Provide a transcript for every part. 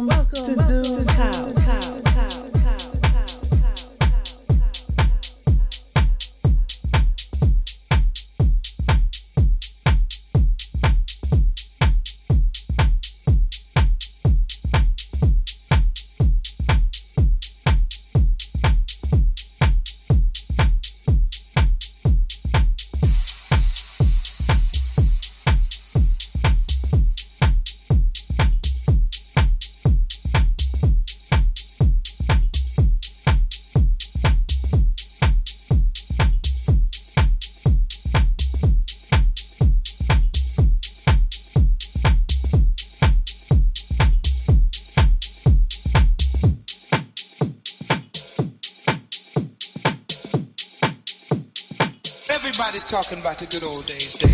welcome, do to Dude's House. back to good old days, days.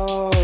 Oh.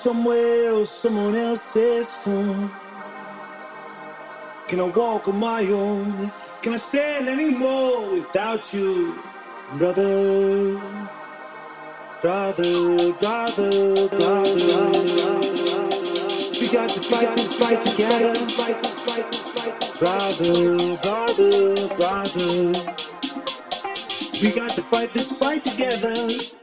somewhere else, someone else's home. Can I walk on my own? Can I stand anymore without you, brother? Brother, brother, brother, brother. We got to fight this fight together. Brother, brother, brother. We got to fight this fight together.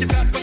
тебя спасти.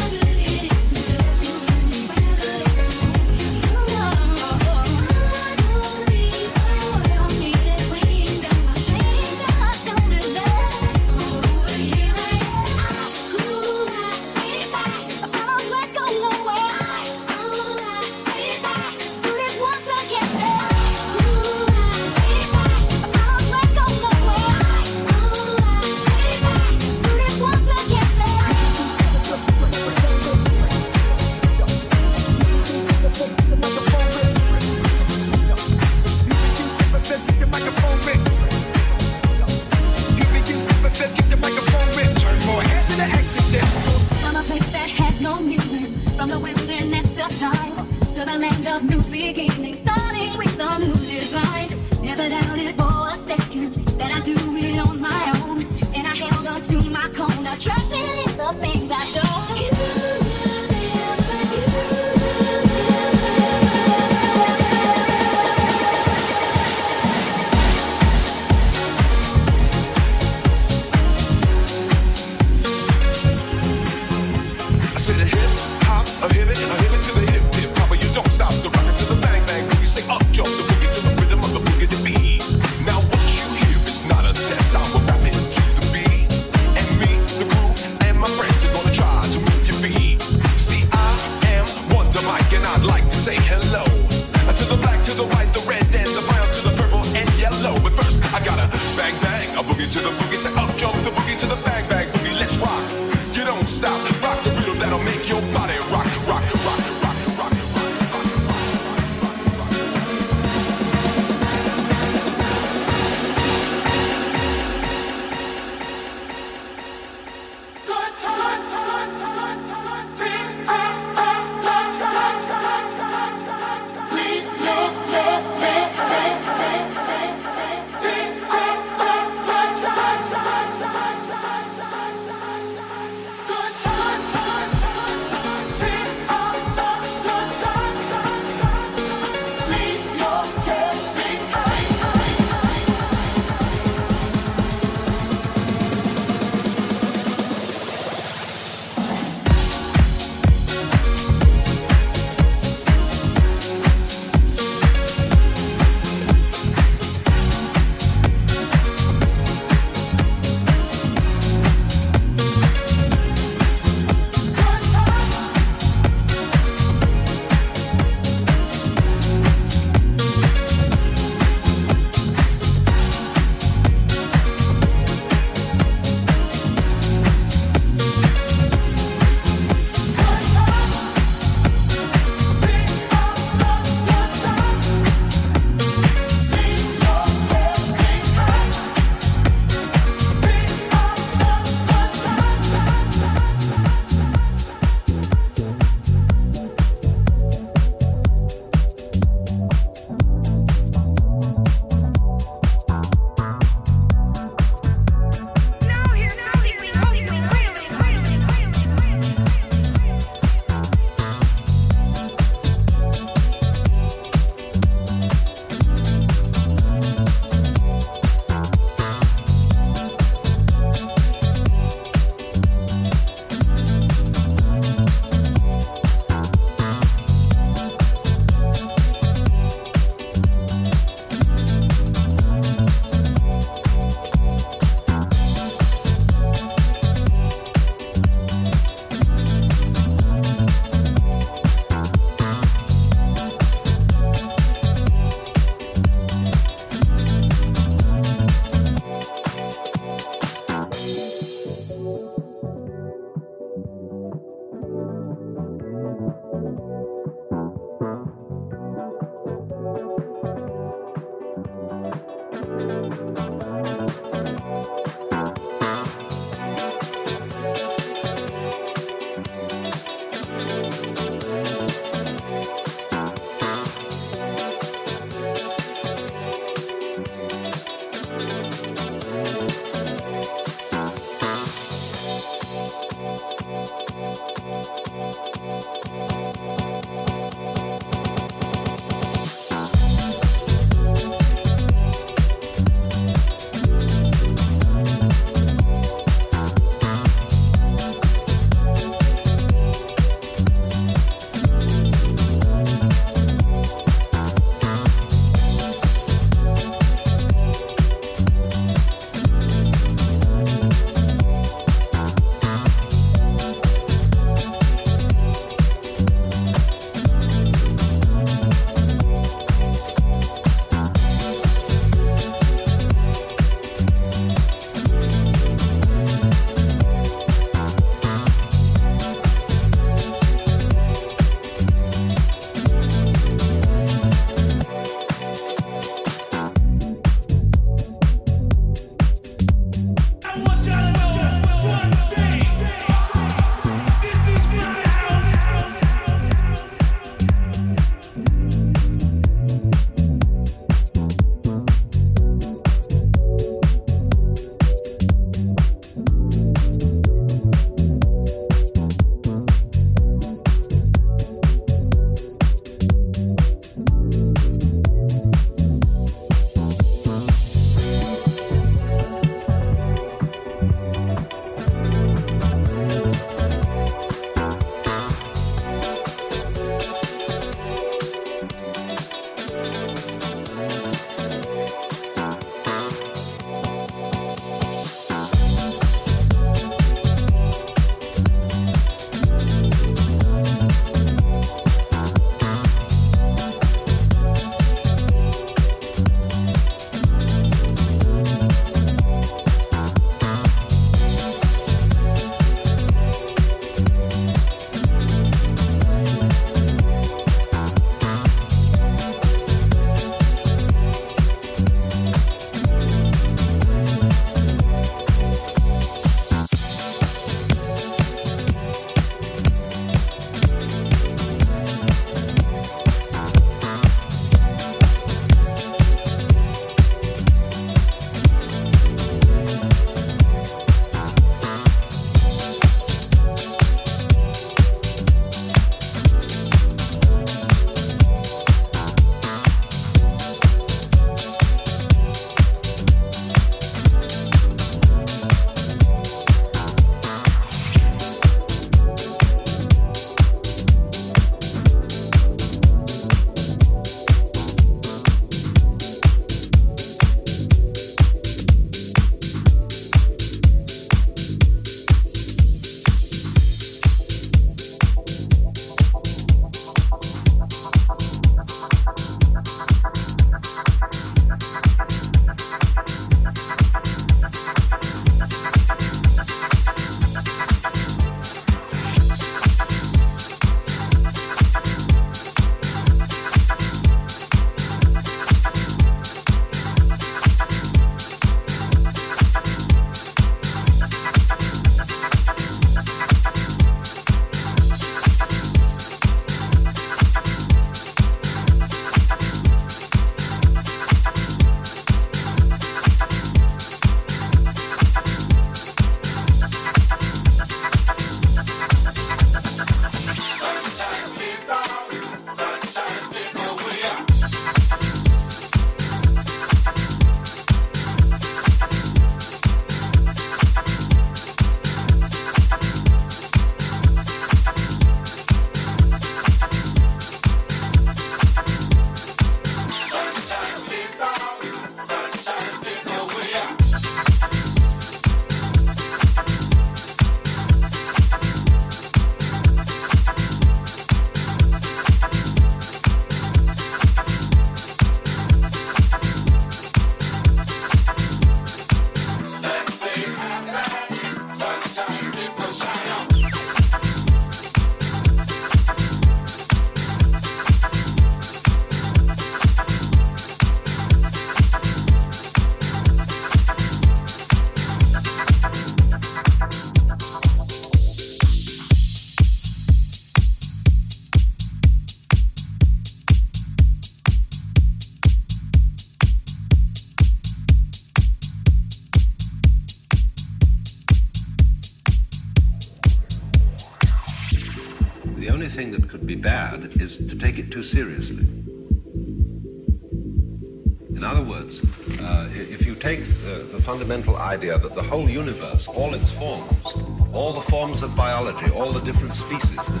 idea that the whole universe, all its forms, all the forms of biology, all the different species,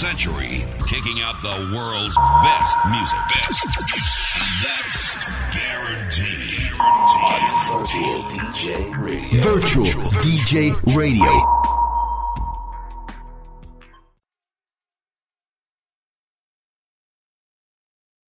century, kicking out the world's best music. Best. That's guaranteed. Virtual DJ Radio. Virtual DJ Radio.